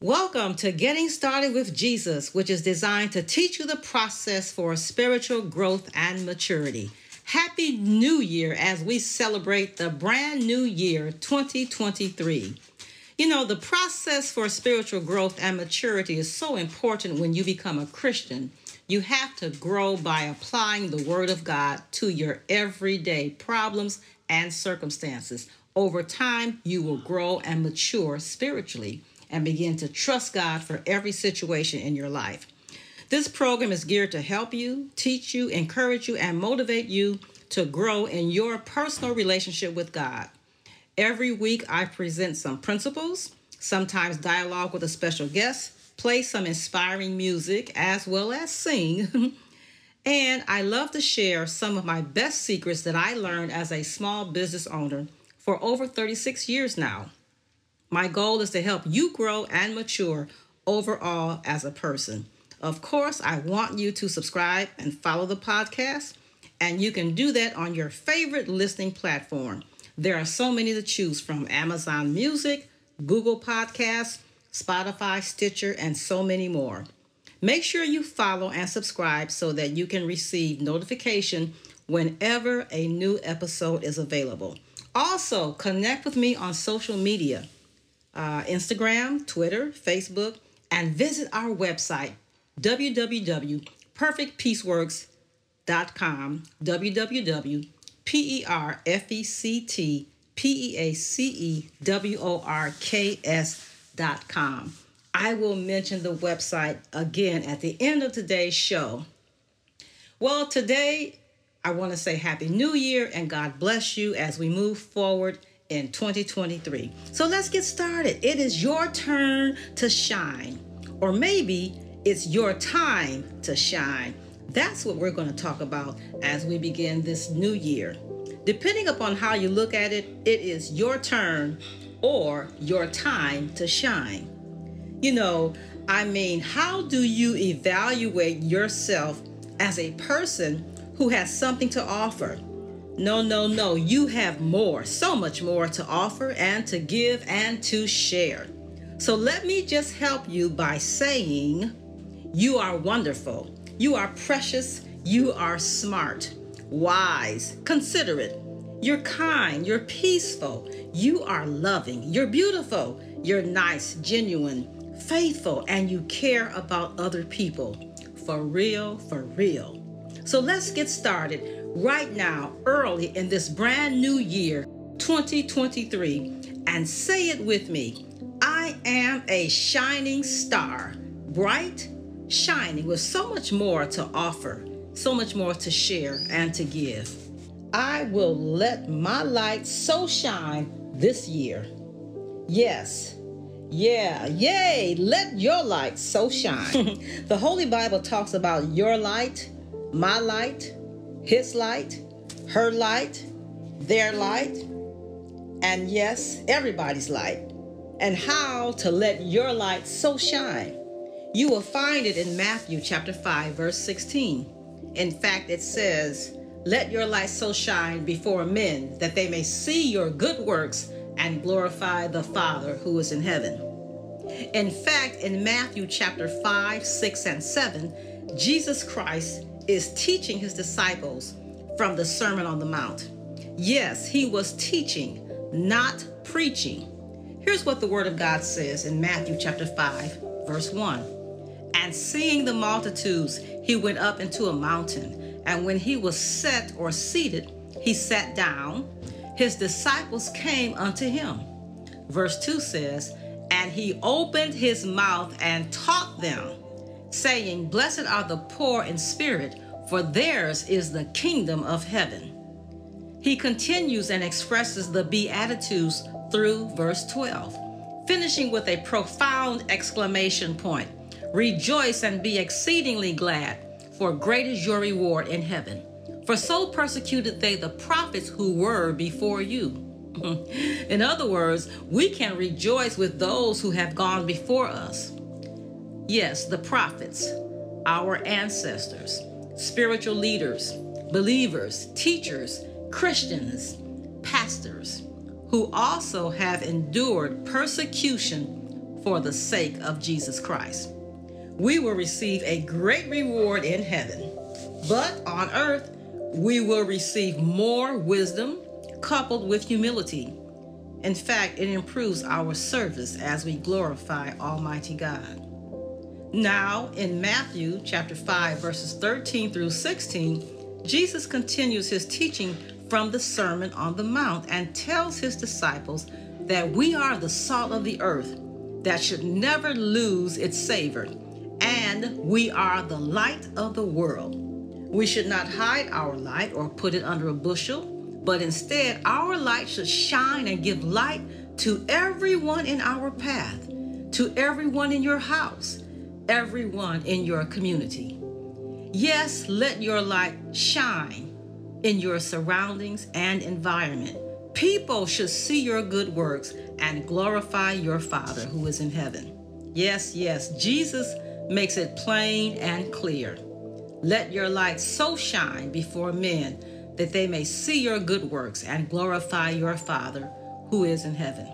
Welcome to Getting Started with Jesus, which is designed to teach you the process for spiritual growth and maturity. Happy New Year as we celebrate the brand new year 2023. You know, the process for spiritual growth and maturity is so important when you become a Christian. You have to grow by applying the Word of God to your everyday problems and circumstances. Over time, you will grow and mature spiritually and begin to trust God for every situation in your life. This program is geared to help you, teach you, encourage you, and motivate you to grow in your personal relationship with God. Every week, I present some principles, sometimes dialogue with a special guest, play some inspiring music, as well as sing. and I love to share some of my best secrets that I learned as a small business owner for over 36 years now. My goal is to help you grow and mature overall as a person. Of course, I want you to subscribe and follow the podcast, and you can do that on your favorite listening platform. There are so many to choose from Amazon Music, Google Podcasts, Spotify, Stitcher, and so many more. Make sure you follow and subscribe so that you can receive notification whenever a new episode is available. Also, connect with me on social media uh, Instagram, Twitter, Facebook, and visit our website, www.perfectpeaceworks.com, www.perfectpeaceworks.com. I will mention the website again at the end of today's show. Well, today I want to say Happy New Year and God bless you as we move forward in 2023. So let's get started. It is your turn to shine, or maybe it's your time to shine. That's what we're going to talk about as we begin this new year. Depending upon how you look at it, it is your turn or your time to shine. You know, I mean, how do you evaluate yourself as a person who has something to offer? No, no, no. You have more, so much more to offer and to give and to share. So let me just help you by saying, You are wonderful. You are precious. You are smart, wise, considerate. You're kind. You're peaceful. You are loving. You're beautiful. You're nice, genuine, faithful, and you care about other people. For real, for real. So let's get started right now, early in this brand new year, 2023, and say it with me I am a shining star, bright, shining, with so much more to offer, so much more to share and to give. I will let my light so shine this year. Yes. Yeah, yay, let your light so shine. the Holy Bible talks about your light, my light, his light, her light, their light, and yes, everybody's light, and how to let your light so shine. You will find it in Matthew chapter 5 verse 16. In fact, it says, "Let your light so shine before men that they may see your good works and glorify the Father who is in heaven." In fact, in Matthew chapter 5, 6, and 7, Jesus Christ is teaching his disciples from the Sermon on the Mount. Yes, he was teaching, not preaching. Here's what the Word of God says in Matthew chapter 5, verse 1. And seeing the multitudes, he went up into a mountain. And when he was set or seated, he sat down. His disciples came unto him. Verse 2 says, And he opened his mouth and taught them saying, Blessed are the poor in spirit, for theirs is the kingdom of heaven. He continues and expresses the Beatitudes through verse 12, finishing with a profound exclamation point Rejoice and be exceedingly glad, for great is your reward in heaven. For so persecuted they the prophets who were before you. in other words, we can rejoice with those who have gone before us. Yes, the prophets, our ancestors, spiritual leaders, believers, teachers, Christians, pastors, who also have endured persecution for the sake of Jesus Christ. We will receive a great reward in heaven, but on earth, we will receive more wisdom coupled with humility. In fact, it improves our service as we glorify Almighty God. Now, in Matthew chapter 5, verses 13 through 16, Jesus continues his teaching from the Sermon on the Mount and tells his disciples that we are the salt of the earth that should never lose its savor, and we are the light of the world. We should not hide our light or put it under a bushel, but instead our light should shine and give light to everyone in our path, to everyone in your house everyone in your community. Yes, let your light shine in your surroundings and environment. People should see your good works and glorify your Father who is in heaven. Yes, yes, Jesus makes it plain and clear. Let your light so shine before men that they may see your good works and glorify your Father who is in heaven.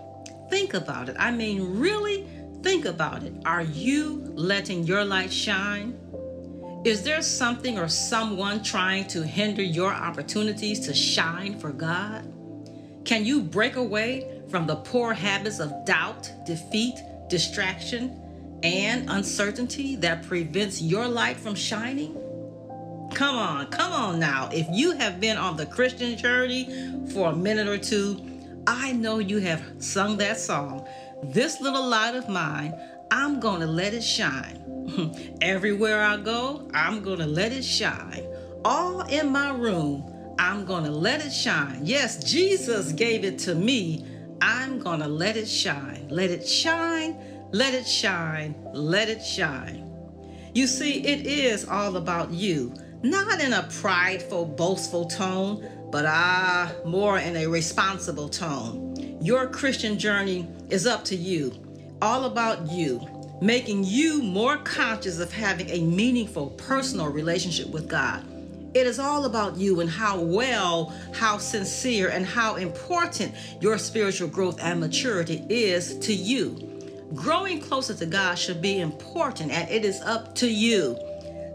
Think about it. I mean, really Think about it. Are you letting your light shine? Is there something or someone trying to hinder your opportunities to shine for God? Can you break away from the poor habits of doubt, defeat, distraction, and uncertainty that prevents your light from shining? Come on, come on now. If you have been on the Christian journey for a minute or two, I know you have sung that song this little light of mine, I'm going to let it shine. Everywhere I go, I'm going to let it shine. All in my room, I'm going to let it shine. Yes, Jesus gave it to me. I'm going to let it shine. Let it shine, let it shine, let it shine. You see, it is all about you, not in a prideful, boastful tone, but ah, more in a responsible tone. Your Christian journey is up to you, all about you, making you more conscious of having a meaningful personal relationship with God. It is all about you and how well, how sincere, and how important your spiritual growth and maturity is to you. Growing closer to God should be important and it is up to you.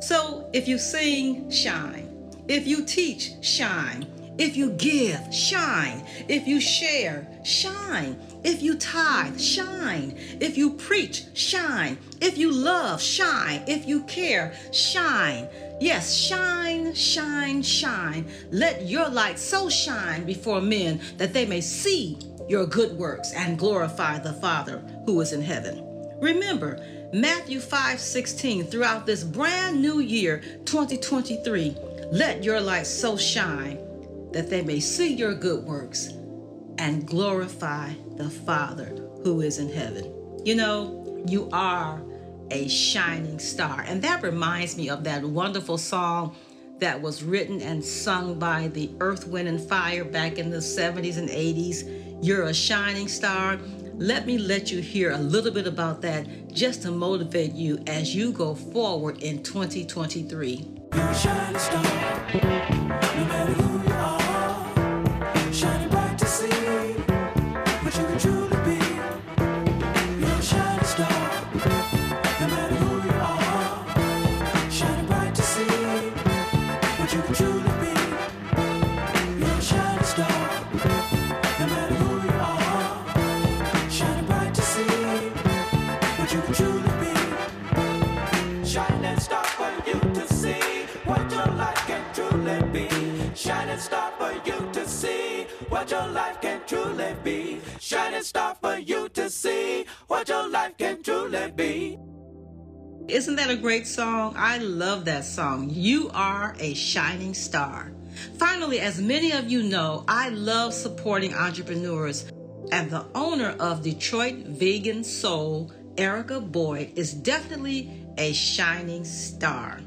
So if you sing, shine. If you teach, shine. If you give, shine. If you share, shine. If you tithe, shine. If you preach, shine. If you love, shine. If you care, shine. Yes, shine, shine, shine. Let your light so shine before men that they may see your good works and glorify the Father who is in heaven. Remember, Matthew 5 16, throughout this brand new year, 2023, let your light so shine that they may see your good works and glorify the Father who is in heaven. You know, you are a shining star. And that reminds me of that wonderful song that was written and sung by the Earth, Wind, and Fire back in the 70s and 80s. You're a shining star. Let me let you hear a little bit about that just to motivate you as you go forward in 2023. Your life can truly be. Shining star for you to see what your life can truly be. Isn't that a great song? I love that song. You are a shining star. Finally, as many of you know, I love supporting entrepreneurs, and the owner of Detroit Vegan Soul, Erica Boyd, is definitely a shining star.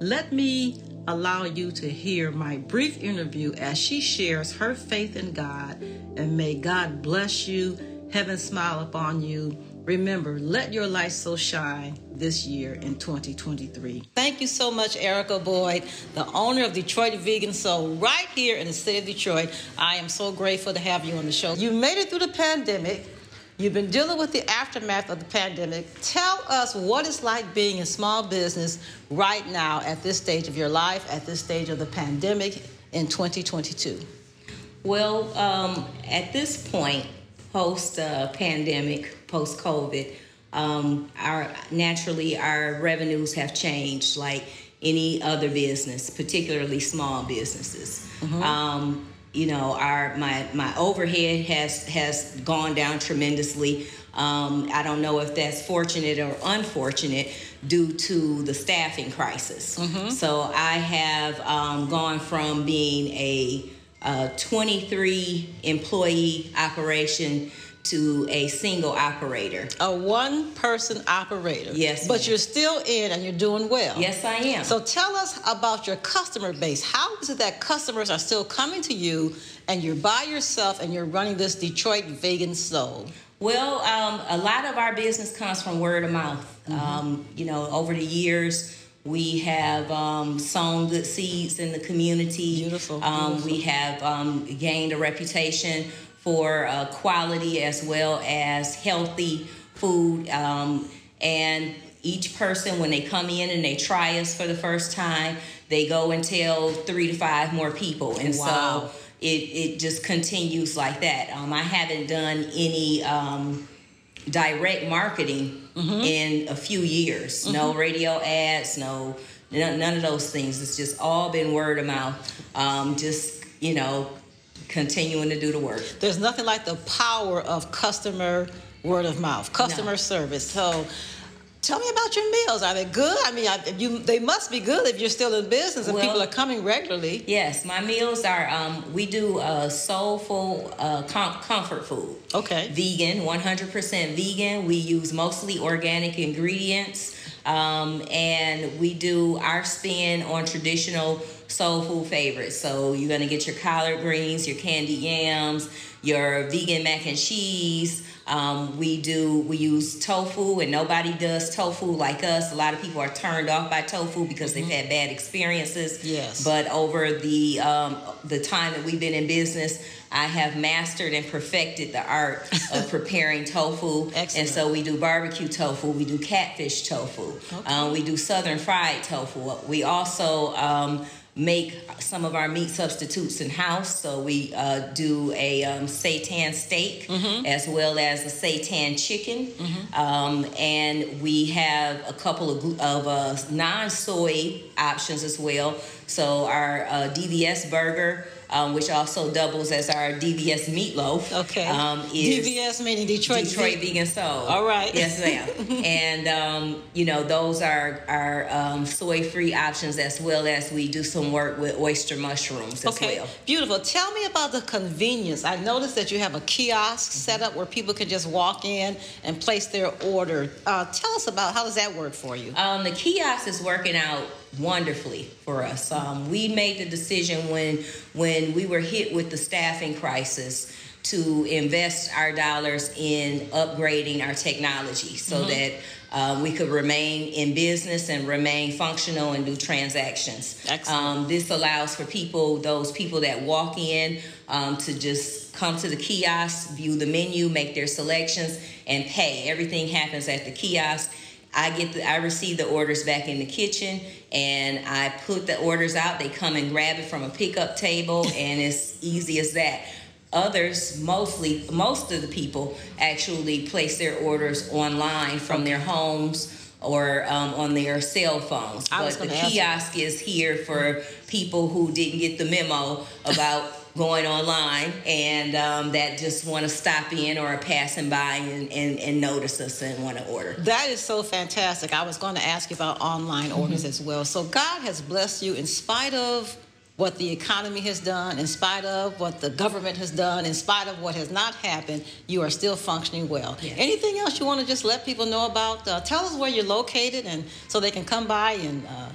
Let me allow you to hear my brief interview as she shares her faith in God. And may God bless you, heaven smile upon you. Remember, let your light so shine this year in 2023. Thank you so much, Erica Boyd, the owner of Detroit Vegan Soul, right here in the city of Detroit. I am so grateful to have you on the show. You made it through the pandemic. You've been dealing with the aftermath of the pandemic. Tell us what it's like being in small business right now at this stage of your life, at this stage of the pandemic in 2022. Well, um, at this point, post uh, pandemic, post COVID, um, our naturally our revenues have changed like any other business, particularly small businesses. Mm-hmm. Um, you know, our my my overhead has has gone down tremendously. Um, I don't know if that's fortunate or unfortunate due to the staffing crisis. Mm-hmm. So I have um, gone from being a, a 23 employee operation to a single operator. A one person operator. Yes. But ma'am. you're still in and you're doing well. Yes, I am. So tell us about your customer base. How is it that customers are still coming to you and you're by yourself and you're running this Detroit Vegan Soul? Well, um, a lot of our business comes from word of mouth. Mm-hmm. Um, you know, over the years, we have um, sown good seeds in the community. Beautiful. Um, beautiful. We have um, gained a reputation for uh, quality as well as healthy food. Um, and each person, when they come in and they try us for the first time, they go and tell three to five more people. And wow. so it, it just continues like that. Um, I haven't done any um, direct marketing mm-hmm. in a few years. Mm-hmm. No radio ads, no none of those things. It's just all been word of mouth. Um, just you know, continuing to do the work. There's nothing like the power of customer word of mouth, customer no. service. So tell me about your meals. Are they good? I mean, I, you they must be good if you're still in business and well, people are coming regularly. Yes, my meals are. Um, we do uh, soulful uh, com- comfort food. Okay. Vegan, 100% vegan. We use mostly organic ingredients, um, and we do our spin on traditional soul food favorites. So you're gonna get your collard greens, your candy yams, your vegan mac and cheese. Um, we do we use tofu, and nobody does tofu like us. A lot of people are turned off by tofu because they've had bad experiences. Yes. But over the um, the time that we've been in business, I have mastered and perfected the art of preparing tofu. And so we do barbecue tofu, we do catfish tofu, okay. um, we do southern fried tofu. We also um, make some of our meat substitutes in house. So we uh, do a um, seitan steak mm-hmm. as well as a seitan chicken, mm-hmm. um, and we have a couple of, of uh, non-soy options as well. So our uh, DVS burger um, which also doubles as our DVS meatloaf. Okay. Um, DVS meaning Detroit. Detroit Vegan Soul. All right. Yes, ma'am. and um, you know those are our um, soy-free options as well as we do some work with oyster mushrooms as okay. well. Beautiful. Tell me about the convenience. I noticed that you have a kiosk mm-hmm. set up where people can just walk in and place their order. Uh, tell us about how does that work for you? Um, the kiosk is working out wonderfully for us. Um, we made the decision when when we were hit with the staffing crisis to invest our dollars in upgrading our technology so mm-hmm. that uh, we could remain in business and remain functional and do transactions. Um, this allows for people, those people that walk in, um, to just come to the kiosk, view the menu, make their selections, and pay. Everything happens at the kiosk I get the, I receive the orders back in the kitchen and I put the orders out. They come and grab it from a pickup table and it's easy as that. Others, mostly, most of the people actually place their orders online from their homes or um, on their cell phones. but the kiosk is here for people who didn't get the memo about going online and um, that just want to stop in or are passing by and, and, and notice us and want to order. That is so fantastic. I was going to ask you about online orders mm-hmm. as well. So God has blessed you in spite of what the economy has done, in spite of what the government has done, in spite of what has not happened, you are still functioning well. Yes. Anything else you want to just let people know about? Uh, tell us where you're located and so they can come by and uh,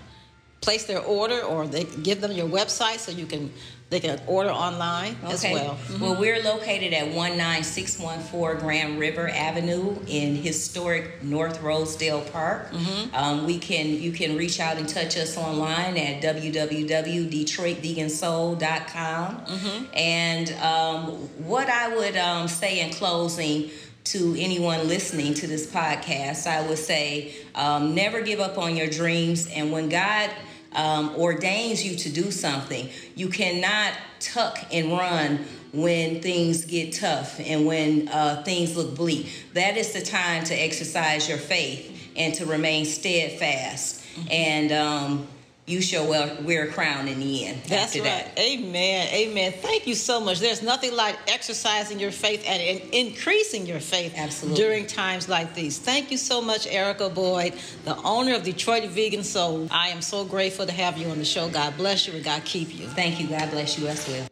place their order or they give them your website so you can they can order online okay. as well. Mm-hmm. Well, we're located at 19614 Grand River Avenue in historic North Rosedale Park. Mm-hmm. Um, we can you can reach out and touch us online at www.detroitvegansoul.com. Mm-hmm. And um, what I would um, say in closing to anyone listening to this podcast, I would say um, never give up on your dreams. And when God um, ordains you to do something, you cannot tuck and run when things get tough and when uh, things look bleak. That is the time to exercise your faith and to remain steadfast. Mm-hmm. And um, you shall wear a crown in the end. That's right. That. Amen. Amen. Thank you so much. There's nothing like exercising your faith and increasing your faith Absolutely. during times like these. Thank you so much, Erica Boyd, the owner of Detroit Vegan Soul. I am so grateful to have you on the show. God bless you and God keep you. Thank you. God bless you as well.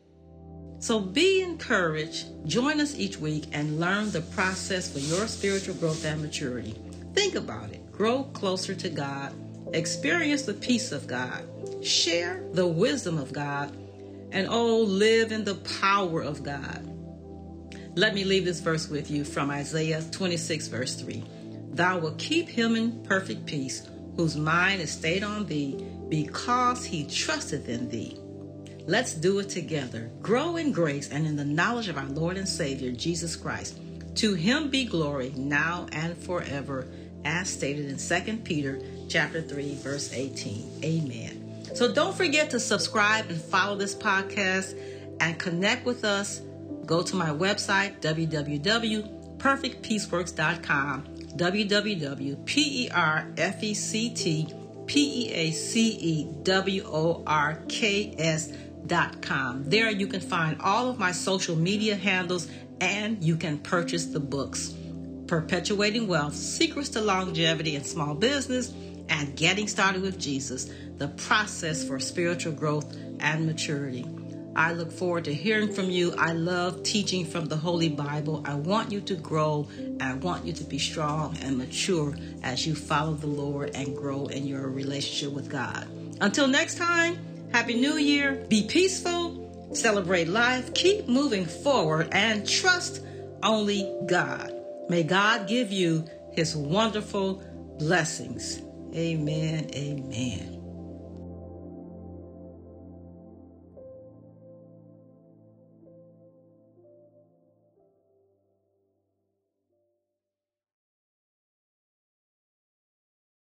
So be encouraged. Join us each week and learn the process for your spiritual growth and maturity. Think about it. Grow closer to God experience the peace of God, share the wisdom of God, and oh, live in the power of God. Let me leave this verse with you from Isaiah 26, verse 3. Thou wilt keep him in perfect peace, whose mind is stayed on thee, because he trusteth in thee. Let's do it together. Grow in grace and in the knowledge of our Lord and Savior, Jesus Christ. To him be glory now and forever, as stated in 2 Peter chapter 3, verse 18. Amen. So don't forget to subscribe and follow this podcast and connect with us. Go to my website, www.perfectpeaceworks.com, www.perfectpeaceworks.com. There you can find all of my social media handles and you can purchase the books. Perpetuating Wealth, Secrets to Longevity in Small Business, and Getting Started with Jesus, the process for spiritual growth and maturity. I look forward to hearing from you. I love teaching from the Holy Bible. I want you to grow. I want you to be strong and mature as you follow the Lord and grow in your relationship with God. Until next time, Happy New Year. Be peaceful, celebrate life, keep moving forward, and trust only God. May God give you his wonderful blessings. Amen. Amen.